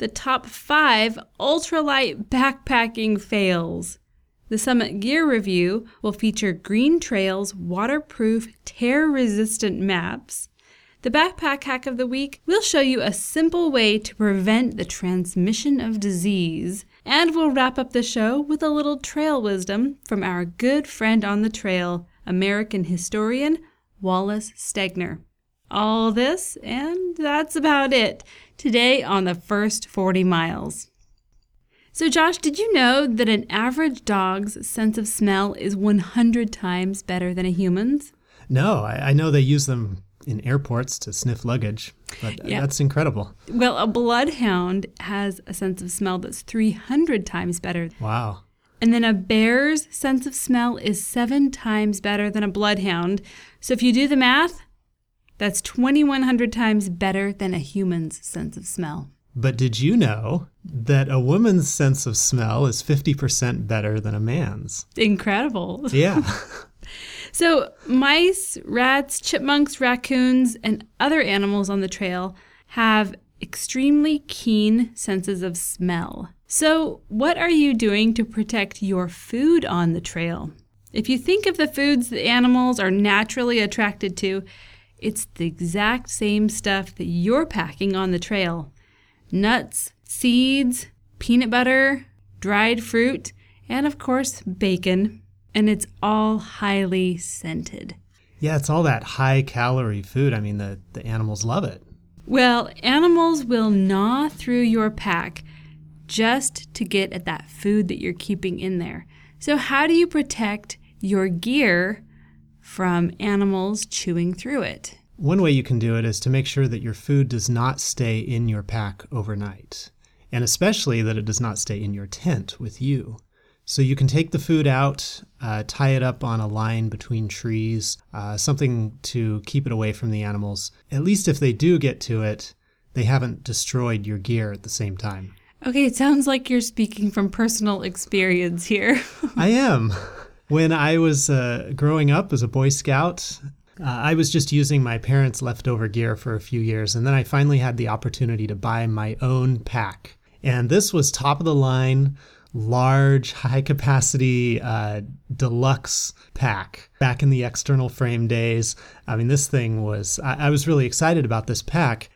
the top five ultralight backpacking fails. The Summit Gear Review will feature Green Trail's waterproof, tear resistant maps. The Backpack Hack of the Week will show you a simple way to prevent the transmission of disease. And we'll wrap up the show with a little trail wisdom from our good friend on the trail, American historian Wallace Stegner. All this, and that's about it today on the first 40 miles. So, Josh, did you know that an average dog's sense of smell is 100 times better than a human's? No, I, I know they use them in airports to sniff luggage, but yeah. that's incredible. Well, a bloodhound has a sense of smell that's 300 times better. Wow. And then a bear's sense of smell is seven times better than a bloodhound. So if you do the math, that's 2,100 times better than a human's sense of smell. But did you know that a woman's sense of smell is 50% better than a man's? Incredible. Yeah. so, mice, rats, chipmunks, raccoons, and other animals on the trail have extremely keen senses of smell. So, what are you doing to protect your food on the trail? If you think of the foods that animals are naturally attracted to, it's the exact same stuff that you're packing on the trail nuts, seeds, peanut butter, dried fruit, and of course, bacon. And it's all highly scented. Yeah, it's all that high calorie food. I mean, the, the animals love it. Well, animals will gnaw through your pack just to get at that food that you're keeping in there. So, how do you protect your gear from animals chewing through it. One way you can do it is to make sure that your food does not stay in your pack overnight, and especially that it does not stay in your tent with you. So you can take the food out, uh, tie it up on a line between trees, uh, something to keep it away from the animals. At least if they do get to it, they haven't destroyed your gear at the same time. Okay, it sounds like you're speaking from personal experience here. I am. When I was uh, growing up as a Boy Scout, uh, I was just using my parents' leftover gear for a few years, and then I finally had the opportunity to buy my own pack. And this was top of the line, large, high capacity, uh, deluxe pack back in the external frame days. I mean, this thing was, I, I was really excited about this pack.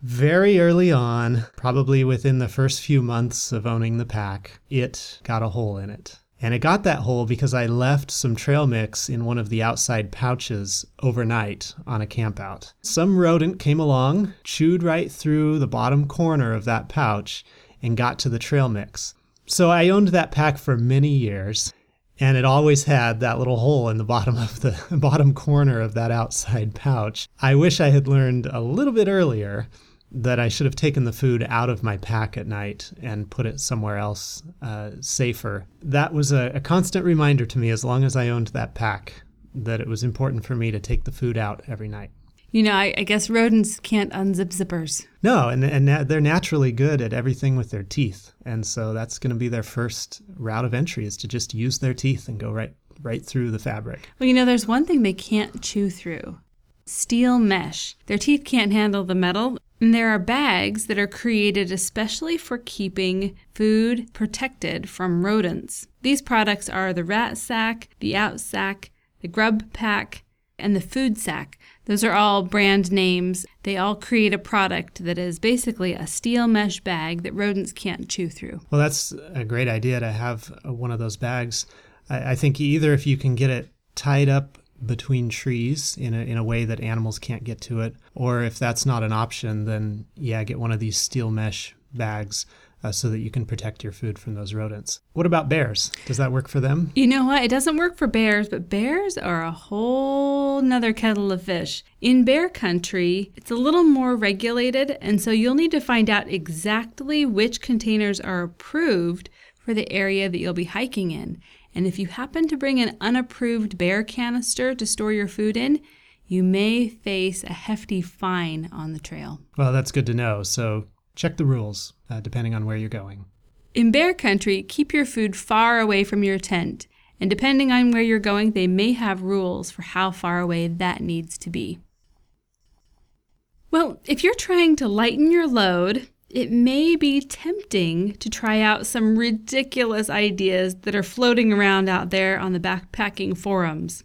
Very early on, probably within the first few months of owning the pack, it got a hole in it. And it got that hole because I left some trail mix in one of the outside pouches overnight on a campout. Some rodent came along, chewed right through the bottom corner of that pouch, and got to the trail mix. So I owned that pack for many years, and it always had that little hole in the bottom of the bottom corner of that outside pouch. I wish I had learned a little bit earlier that I should have taken the food out of my pack at night and put it somewhere else uh, safer. That was a, a constant reminder to me as long as I owned that pack that it was important for me to take the food out every night. You know, I, I guess rodents can't unzip zippers. No, and, and they're naturally good at everything with their teeth. And so that's going to be their first route of entry is to just use their teeth and go right right through the fabric. Well, you know, there's one thing they can't chew through steel mesh. Their teeth can't handle the metal, and there are bags that are created especially for keeping food protected from rodents. These products are the rat sack, the out sack, the grub pack, and the food sack. Those are all brand names. They all create a product that is basically a steel mesh bag that rodents can't chew through. Well, that's a great idea to have uh, one of those bags. I, I think either if you can get it tied up between trees in a, in a way that animals can't get to it. Or if that's not an option, then yeah, get one of these steel mesh bags uh, so that you can protect your food from those rodents. What about bears? Does that work for them? You know what? It doesn't work for bears, but bears are a whole nother kettle of fish. In bear country, it's a little more regulated, and so you'll need to find out exactly which containers are approved for the area that you'll be hiking in. And if you happen to bring an unapproved bear canister to store your food in, you may face a hefty fine on the trail. Well, that's good to know. So check the rules uh, depending on where you're going. In bear country, keep your food far away from your tent. And depending on where you're going, they may have rules for how far away that needs to be. Well, if you're trying to lighten your load, it may be tempting to try out some ridiculous ideas that are floating around out there on the backpacking forums.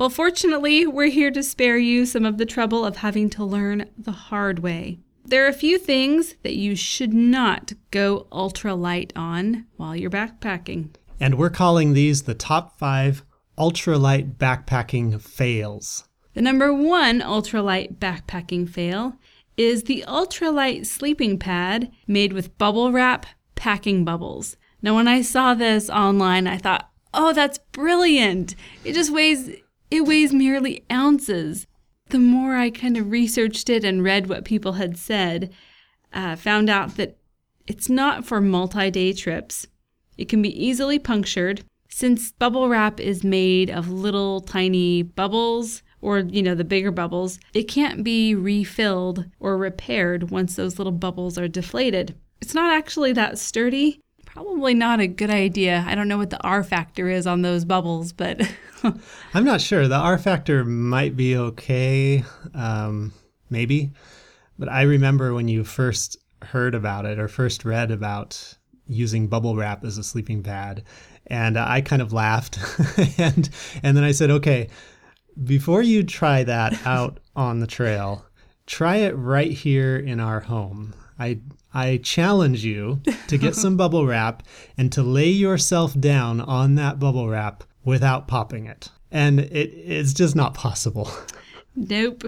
Well, fortunately, we're here to spare you some of the trouble of having to learn the hard way. There are a few things that you should not go ultra light on while you're backpacking. And we're calling these the top five ultralight backpacking fails. The number one ultralight backpacking fail is the ultralight sleeping pad made with bubble wrap packing bubbles. Now, when I saw this online, I thought, oh, that's brilliant. It just weighs, it weighs merely ounces. The more I kind of researched it and read what people had said, uh, found out that it's not for multi day trips. It can be easily punctured. Since bubble wrap is made of little tiny bubbles, or you know the bigger bubbles, it can't be refilled or repaired once those little bubbles are deflated. It's not actually that sturdy. Probably not a good idea. I don't know what the R factor is on those bubbles, but I'm not sure. The R factor might be okay, um, maybe. But I remember when you first heard about it or first read about using bubble wrap as a sleeping pad. And I kind of laughed. and and then I said, okay, before you try that out on the trail, try it right here in our home. I I challenge you to get some bubble wrap and to lay yourself down on that bubble wrap without popping it. And it, it's just not possible. Nope.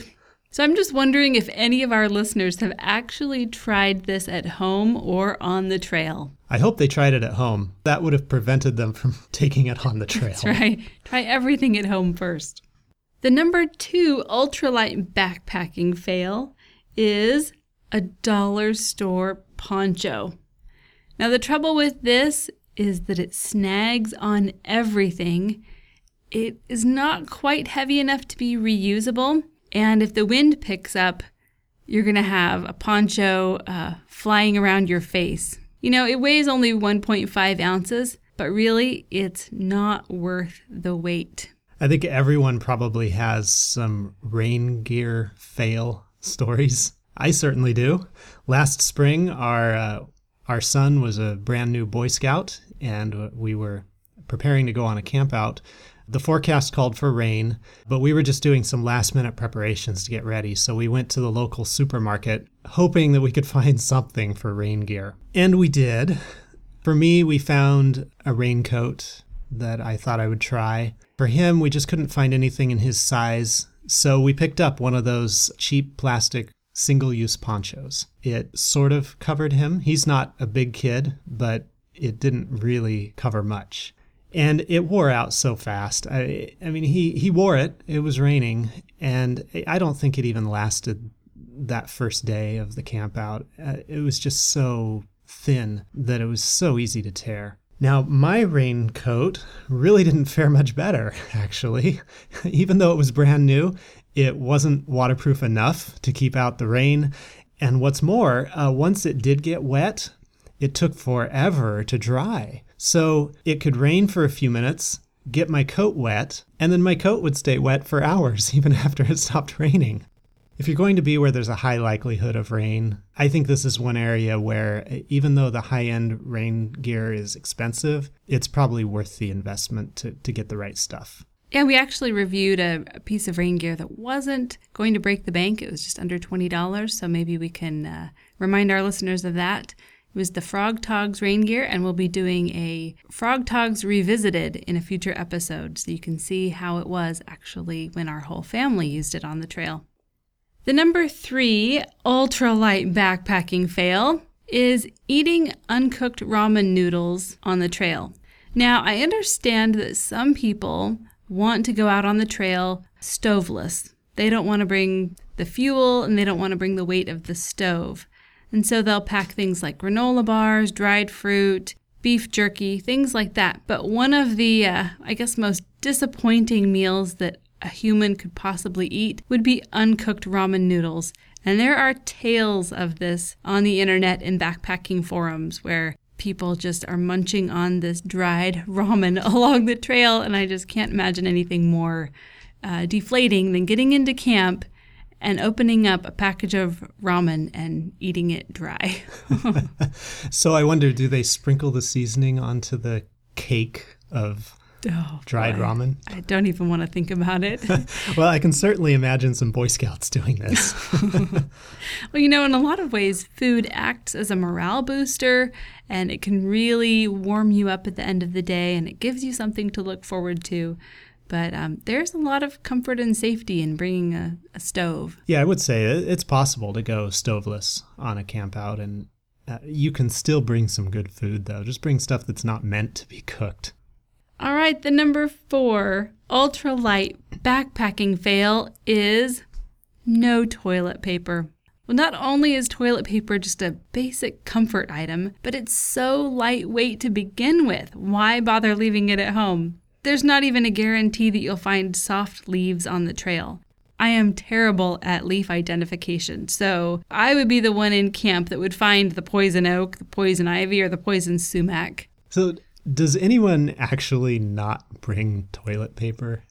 So I'm just wondering if any of our listeners have actually tried this at home or on the trail. I hope they tried it at home. That would have prevented them from taking it on the trail. That's right. Try everything at home first. The number two ultralight backpacking fail is a dollar store poncho. Now, the trouble with this is that it snags on everything. It is not quite heavy enough to be reusable and if the wind picks up, you're going to have a poncho uh, flying around your face. You know, it weighs only 1.5 ounces, but really it's not worth the weight. I think everyone probably has some rain gear fail stories. I certainly do. Last spring, our uh, our son was a brand new Boy Scout, and uh, we were preparing to go on a camp out the forecast called for rain, but we were just doing some last minute preparations to get ready. So we went to the local supermarket hoping that we could find something for rain gear. And we did. For me, we found a raincoat that I thought I would try. For him, we just couldn't find anything in his size. So we picked up one of those cheap plastic single use ponchos. It sort of covered him. He's not a big kid, but it didn't really cover much and it wore out so fast. I, I mean, he he wore it. It was raining, and I don't think it even lasted that first day of the camp out. Uh, it was just so thin that it was so easy to tear. Now, my raincoat really didn't fare much better, actually. even though it was brand new, it wasn't waterproof enough to keep out the rain. And what's more, uh, once it did get wet, it took forever to dry. So it could rain for a few minutes, get my coat wet, and then my coat would stay wet for hours even after it stopped raining. If you're going to be where there's a high likelihood of rain, I think this is one area where, even though the high end rain gear is expensive, it's probably worth the investment to, to get the right stuff. Yeah, we actually reviewed a, a piece of rain gear that wasn't going to break the bank. It was just under $20. So maybe we can uh, remind our listeners of that. It was the Frogg Toggs rain gear, and we'll be doing a Frogg Toggs revisited in a future episode so you can see how it was actually when our whole family used it on the trail. The number three ultralight backpacking fail is eating uncooked ramen noodles on the trail. Now, I understand that some people want to go out on the trail stoveless. They don't want to bring the fuel and they don't want to bring the weight of the stove. And so they'll pack things like granola bars, dried fruit, beef jerky, things like that. But one of the, uh, I guess, most disappointing meals that a human could possibly eat would be uncooked ramen noodles. And there are tales of this on the internet in backpacking forums where people just are munching on this dried ramen along the trail. And I just can't imagine anything more uh, deflating than getting into camp and opening up a package of ramen and eating it dry. so I wonder, do they sprinkle the seasoning onto the cake of oh, dried boy. ramen? I don't even want to think about it. well, I can certainly imagine some Boy Scouts doing this. well, you know, in a lot of ways, food acts as a morale booster and it can really warm you up at the end of the day and it gives you something to look forward to. But um, there's a lot of comfort and safety in bringing a, a, stove. Yeah, I would say it's possible to go stoveless on a camp out, and uh, you can still bring some good food, though. Just bring stuff that's not meant to be cooked. All right, the number four ultralight backpacking fail is no toilet paper. Well, not only is toilet paper just a basic comfort item, but it's so lightweight to begin with. Why bother leaving it at home? There's not even a guarantee that you'll find soft leaves on the trail. I am terrible at leaf identification, so I would be the one in camp that would find the poison oak, the poison ivy, or the poison sumac. So, does anyone actually not bring toilet paper?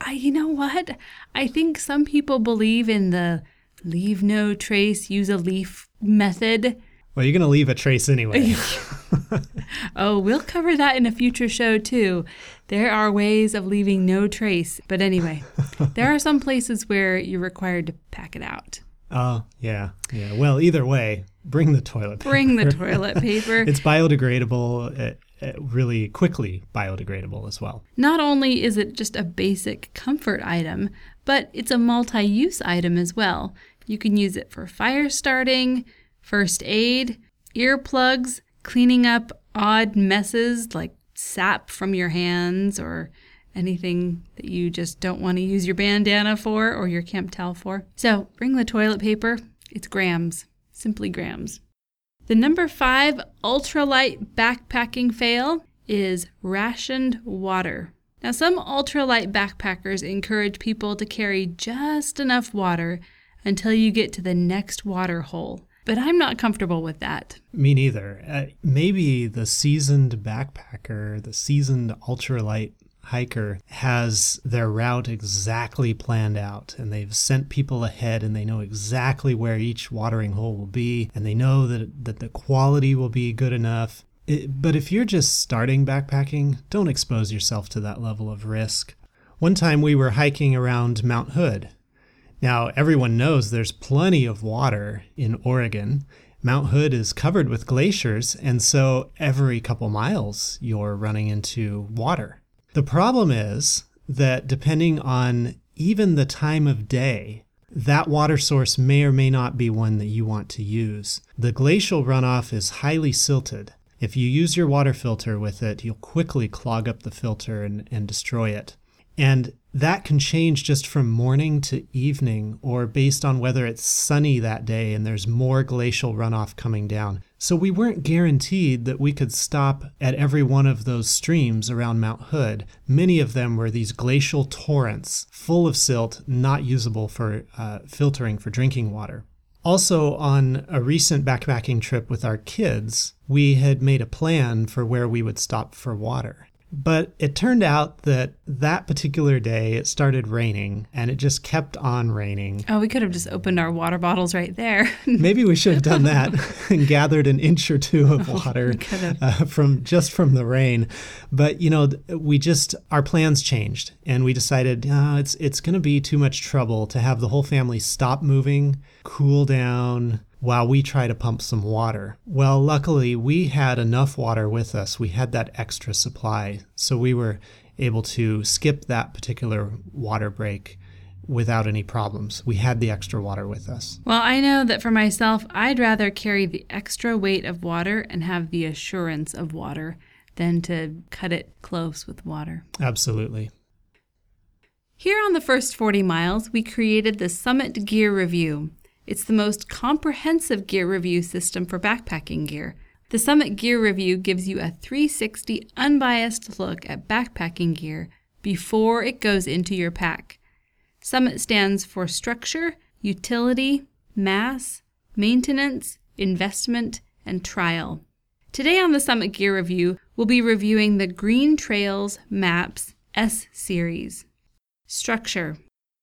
I, you know what? I think some people believe in the leave no trace, use a leaf method. Well, you're going to leave a trace anyway. oh, we'll cover that in a future show too. There are ways of leaving no trace. But anyway, there are some places where you're required to pack it out. Oh, yeah. Yeah. Well, either way, bring the toilet paper. Bring the toilet paper. it's biodegradable. It Uh, really quickly biodegradable as well. Not only is it just a basic comfort item, but it's a multi use item as well. You can use it for fire starting, first aid, earplugs, cleaning up odd messes like sap from your hands or anything that you just don't want to use your bandana for or your camp towel for. So bring the toilet paper. It's grams, simply grams. The number five ultralight backpacking fail is rationed water. Now, some ultralight backpackers encourage people to carry just enough water until you get to the next water hole. But I'm not comfortable with that. Me neither. Uh, maybe the seasoned backpacker, the seasoned ultralight hiker has their route exactly planned out and they've sent people ahead and they know exactly where each watering hole will be and they know that, that the quality will be good enough. It, but if you're just starting backpacking, don't expose yourself to that level of risk. One time we were hiking around Mount Hood now, everyone knows there's plenty of water in Oregon. Mount Hood is covered with glaciers, and so every couple miles you're running into water. The problem is that depending on even the time of day, that water source may or may not be one that you want to use. The glacial runoff is highly silted. If you use your water filter with it, you'll quickly clog up the filter and, and destroy it. And that can change just from morning to evening or based on whether it's sunny that day and there's more glacial runoff coming down. So we weren't guaranteed that we could stop at every one of those streams around Mount Hood. Many of them were these glacial torrents full of silt, not usable for uh, filtering for drinking water. Also, on a recent backpacking trip with our kids, we had made a plan for where we would stop for water. But it turned out that that particular day it started raining and it just kept on raining. Oh, we could have just opened our water bottles right there. Maybe we should have done that and gathered an inch or two of oh, water oh, uh, from just from the rain. But you know, we just our plans changed and we decided oh, it's it's going to be too much trouble to have the whole family stop moving, cool down, while we try to pump some water. Well, luckily, we had enough water with us. We had that extra supply. So we were able to skip that particular water break without any problems. We had the extra water with us. Well, I know that for myself, I'd rather carry the extra weight of water and have the assurance of water than to cut it close with water. Absolutely. Here on the first 40 miles, we created the Summit Gear Review. It's the most comprehensive gear review system for backpacking gear. The Summit Gear Review gives you a 360 unbiased look at backpacking gear before it goes into your pack. Summit stands for structure, utility, mass, maintenance, investment, and trial. Today on the Summit Gear Review, we'll be reviewing the Green Trails Maps S Series. Structure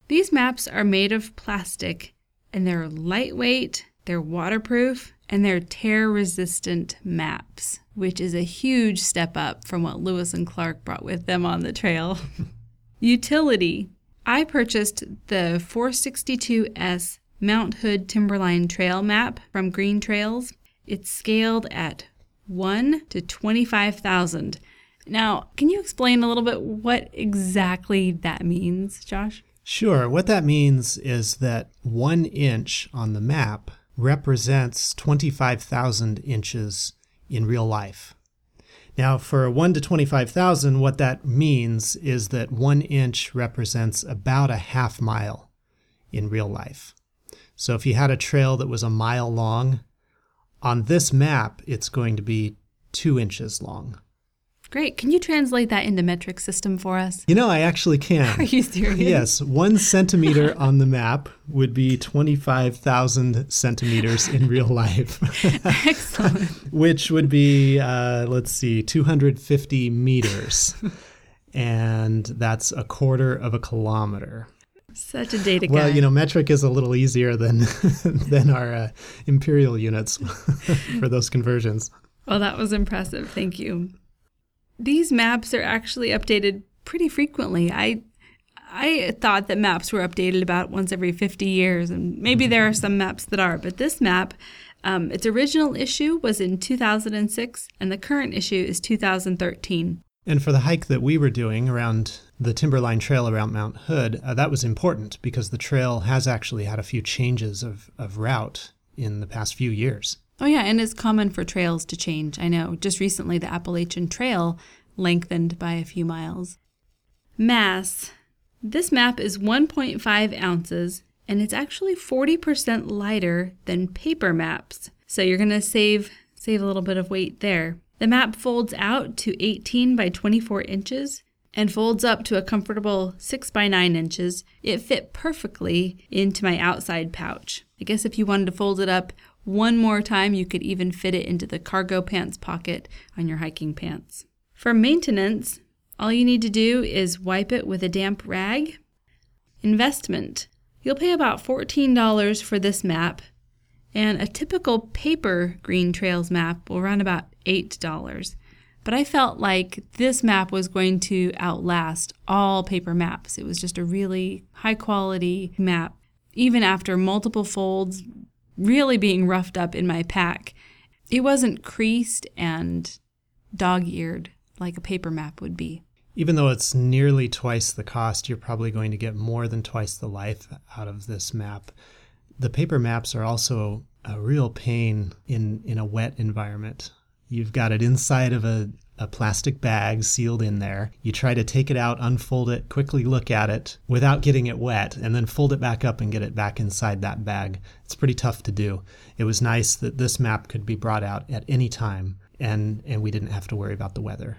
These maps are made of plastic and they're lightweight, they're waterproof, and they're tear resistant maps, which is a huge step up from what Lewis and Clark brought with them on the trail. Utility I purchased the 462S Mount Hood Timberline Trail map from Green Trails. It's scaled at 1 to 25,000. Now, can you explain a little bit what exactly that means, Josh? Sure. What that means is that one inch on the map represents 25,000 inches in real life. Now, for 1 to 25,000, what that means is that one inch represents about a half mile in real life. So if you had a trail that was a mile long, on this map, it's going to be two inches long. Great. Can you translate that into metric system for us? You know, I actually can. Are you serious? Yes. One centimeter on the map would be 25,000 centimeters in real life. Excellent. Which would be, uh, let's see, 250 meters. and that's a quarter of a kilometer. Such a data Well, you know, metric is a little easier than than our uh, imperial units for those conversions. Well, that was impressive. Thank you. These maps are actually updated pretty frequently. I I thought that maps were updated about once every 50 years, and maybe there are some maps that are, but this map, um, its original issue was in 2006, and the current issue is 2013. And for the hike that we were doing around the Timberline Trail around Mount Hood, uh, that was important because the trail has actually had a few changes of, of route in the past few years. Oh, yeah, and it's common for trails to change. I know. Just recently, the Appalachian Trail lengthened by a few miles. Mass. This map is 1.5 ounces, and it's actually 40% lighter than paper maps. So you're going to save save a little bit of weight there. The map folds out to 18 by 24 inches and folds up to a comfortable 6 by 9 inches. It fit perfectly into my outside pouch. I guess if you wanted to fold it up one more time, you could even fit it into the cargo pants pocket on your hiking pants. For maintenance, all you need to do is wipe it with a damp rag. Investment. You'll pay about $14 for this map, and a typical paper Green Trails map will run about $8. But I felt like this map was going to outlast all paper maps. It was just a really high quality map. Even after multiple folds, really being roughed up in my pack, it wasn't creased and dog eared like a paper map would be. Even though it's nearly twice the cost, you're probably going to get more than twice the life out of this map. The paper maps are also a real pain in, in a wet environment. You've got it inside of a, a plastic bag sealed in there. You try to take it out, unfold it, quickly look at it without getting it wet, and then fold it back up and get it back inside that bag. It's pretty tough to do. It was nice that this map could be brought out at any time and, and we didn't have to worry about the weather.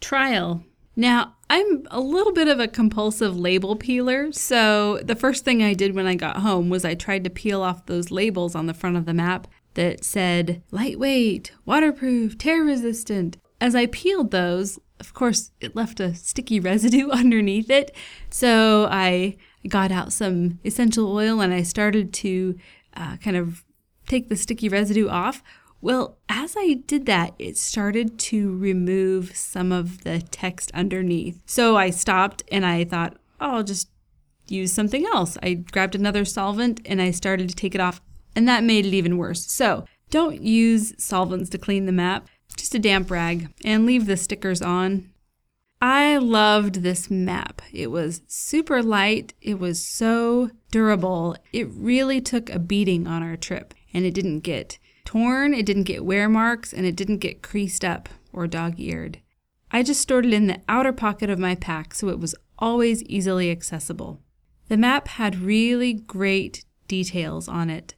Trial. Now, I'm a little bit of a compulsive label peeler, so the first thing I did when I got home was I tried to peel off those labels on the front of the map that said lightweight, waterproof, tear resistant. As I peeled those, of course, it left a sticky residue underneath it. So I got out some essential oil and I started to uh, kind of take the sticky residue off. Well, as I did that, it started to remove some of the text underneath. So I stopped and I thought, oh, I'll just use something else. I grabbed another solvent and I started to take it off, and that made it even worse. So don't use solvents to clean the map, just a damp rag, and leave the stickers on. I loved this map. It was super light, it was so durable. It really took a beating on our trip, and it didn't get torn, it didn't get wear marks, and it didn't get creased up or dog eared. I just stored it in the outer pocket of my pack so it was always easily accessible. The map had really great details on it.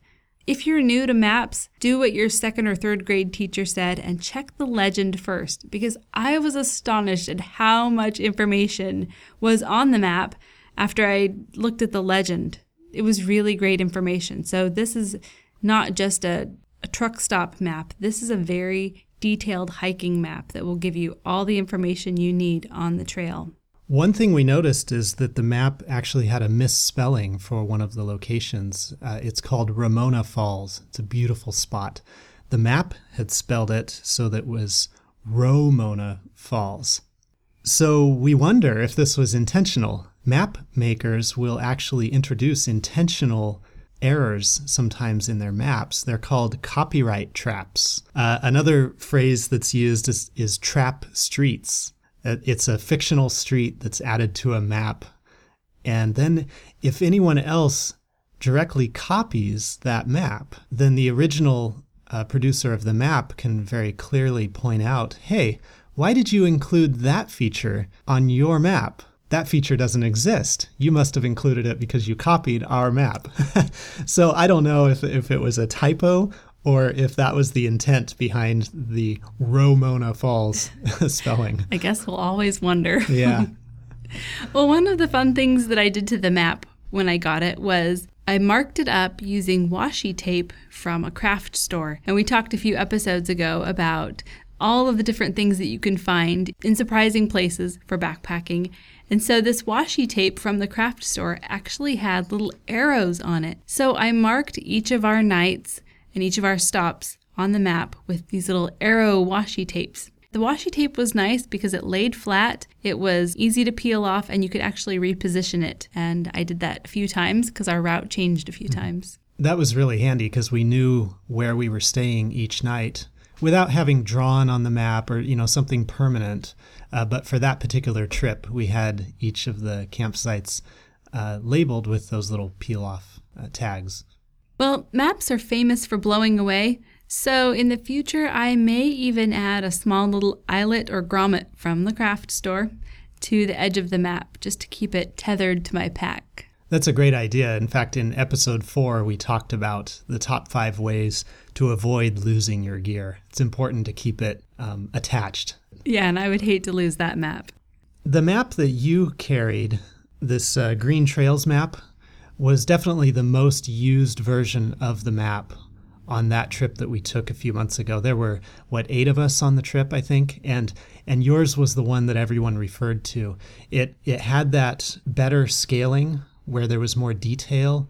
If you're new to maps, do what your second or third grade teacher said and check the legend first because I was astonished at how much information was on the map after I looked at the legend. It was really great information. So, this is not just a, a truck stop map, this is a very detailed hiking map that will give you all the information you need on the trail. One thing we noticed is that the map actually had a misspelling for one of the locations. Uh, it's called Ramona Falls. It's a beautiful spot. The map had spelled it so that it was Romona Falls. So we wonder if this was intentional. Map makers will actually introduce intentional errors sometimes in their maps. They're called copyright traps. Uh, another phrase that's used is, is trap streets. It's a fictional street that's added to a map. And then if anyone else directly copies that map, then the original uh, producer of the map can very clearly point out hey, why did you include that feature on your map? That feature doesn't exist. You must have included it because you copied our map. so I don't know if, if it was a typo or if that was the intent behind the Romona Falls spelling. I guess we'll always wonder. Yeah. well, one of the fun things that I did to the map when I got it was I marked it up using washi tape from a craft store. And we talked a few episodes ago about all of the different things that you can find in surprising places for backpacking. And so this washi tape from the craft store actually had little arrows on it. So I marked each of our nights and each of our stops on the map with these little arrow washi tapes. The washi tape was nice because it laid flat, it was easy to peel off, and you could actually reposition it. And I did that a few times because our route changed a few mm-hmm. times. That was really handy because we knew where we were staying each night without having drawn on the map or you know something permanent. Uh, but for that particular trip, we had each of the campsites uh, labeled with those little peel off uh, tags. Well, maps are famous for blowing away, so in the future I may even add a small little eyelet or grommet from the craft store to the edge of the map just to keep it tethered to my pack. That's a great idea. In fact, in episode four, we talked about the top five ways to avoid losing your gear. It's important to keep it um, attached. Yeah, and I would hate to lose that map. The map that you carried, this uh, Green Trails map, was definitely the most used version of the map on that trip that we took a few months ago. There were what eight of us on the trip, I think, and and yours was the one that everyone referred to. It it had that better scaling where there was more detail.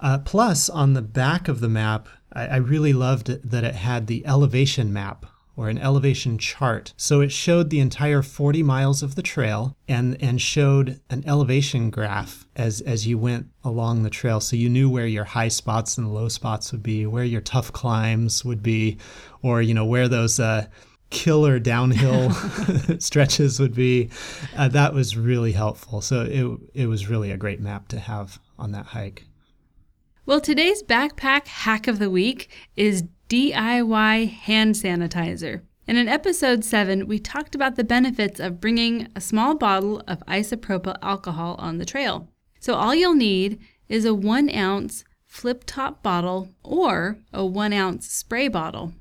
Uh, plus, on the back of the map, I, I really loved that it had the elevation map or an elevation chart. So it showed the entire 40 miles of the trail and, and showed an elevation graph as, as you went along the trail. So you knew where your high spots and low spots would be, where your tough climbs would be, or, you know, where those, uh, killer downhill stretches would be. Uh, that was really helpful. So it, it was really a great map to have on that hike. Well, today's backpack hack of the week is DIY hand sanitizer. And in episode 7, we talked about the benefits of bringing a small bottle of isopropyl alcohol on the trail. So all you'll need is a 1 ounce flip top bottle or a 1 ounce spray bottle.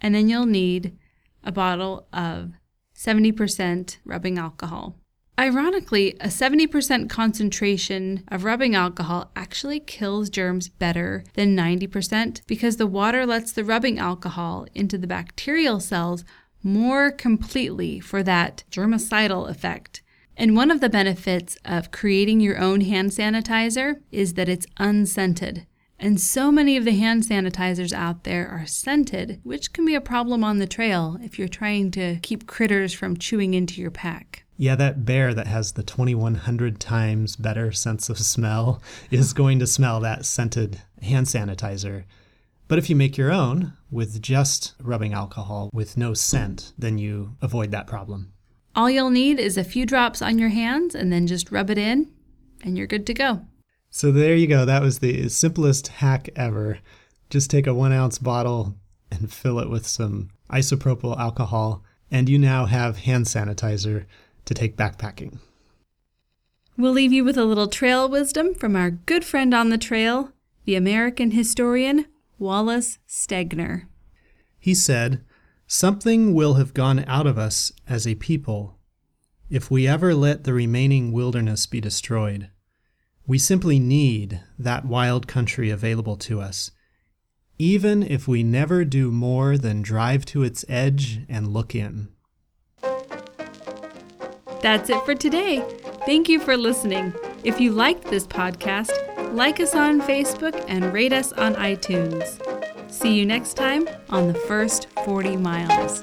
And then you'll need a bottle of 70% rubbing alcohol. Ironically, a 70% concentration of rubbing alcohol actually kills germs better than 90% because the water lets the rubbing alcohol into the bacterial cells more completely for that germicidal effect. And one of the benefits of creating your own hand sanitizer is that it's unscented. And so many of the hand sanitizers out there are scented, which can be a problem on the trail if you're trying to keep critters from chewing into your pack. Yeah, that bear that has the 2100 times better sense of smell is going to smell that scented hand sanitizer. But if you make your own with just rubbing alcohol with no scent, then you avoid that problem. All you'll need is a few drops on your hands and then just rub it in, and you're good to go. So there you go. That was the simplest hack ever. Just take a one ounce bottle and fill it with some isopropyl alcohol, and you now have hand sanitizer to take backpacking. We'll leave you with a little trail wisdom from our good friend on the trail, the American historian Wallace Stegner. He said, Something will have gone out of us as a people if we ever let the remaining wilderness be destroyed. We simply need that wild country available to us, even if we never do more than drive to its edge and look in. That's it for today. Thank you for listening. If you liked this podcast, like us on Facebook and rate us on iTunes. See you next time on the first 40 miles.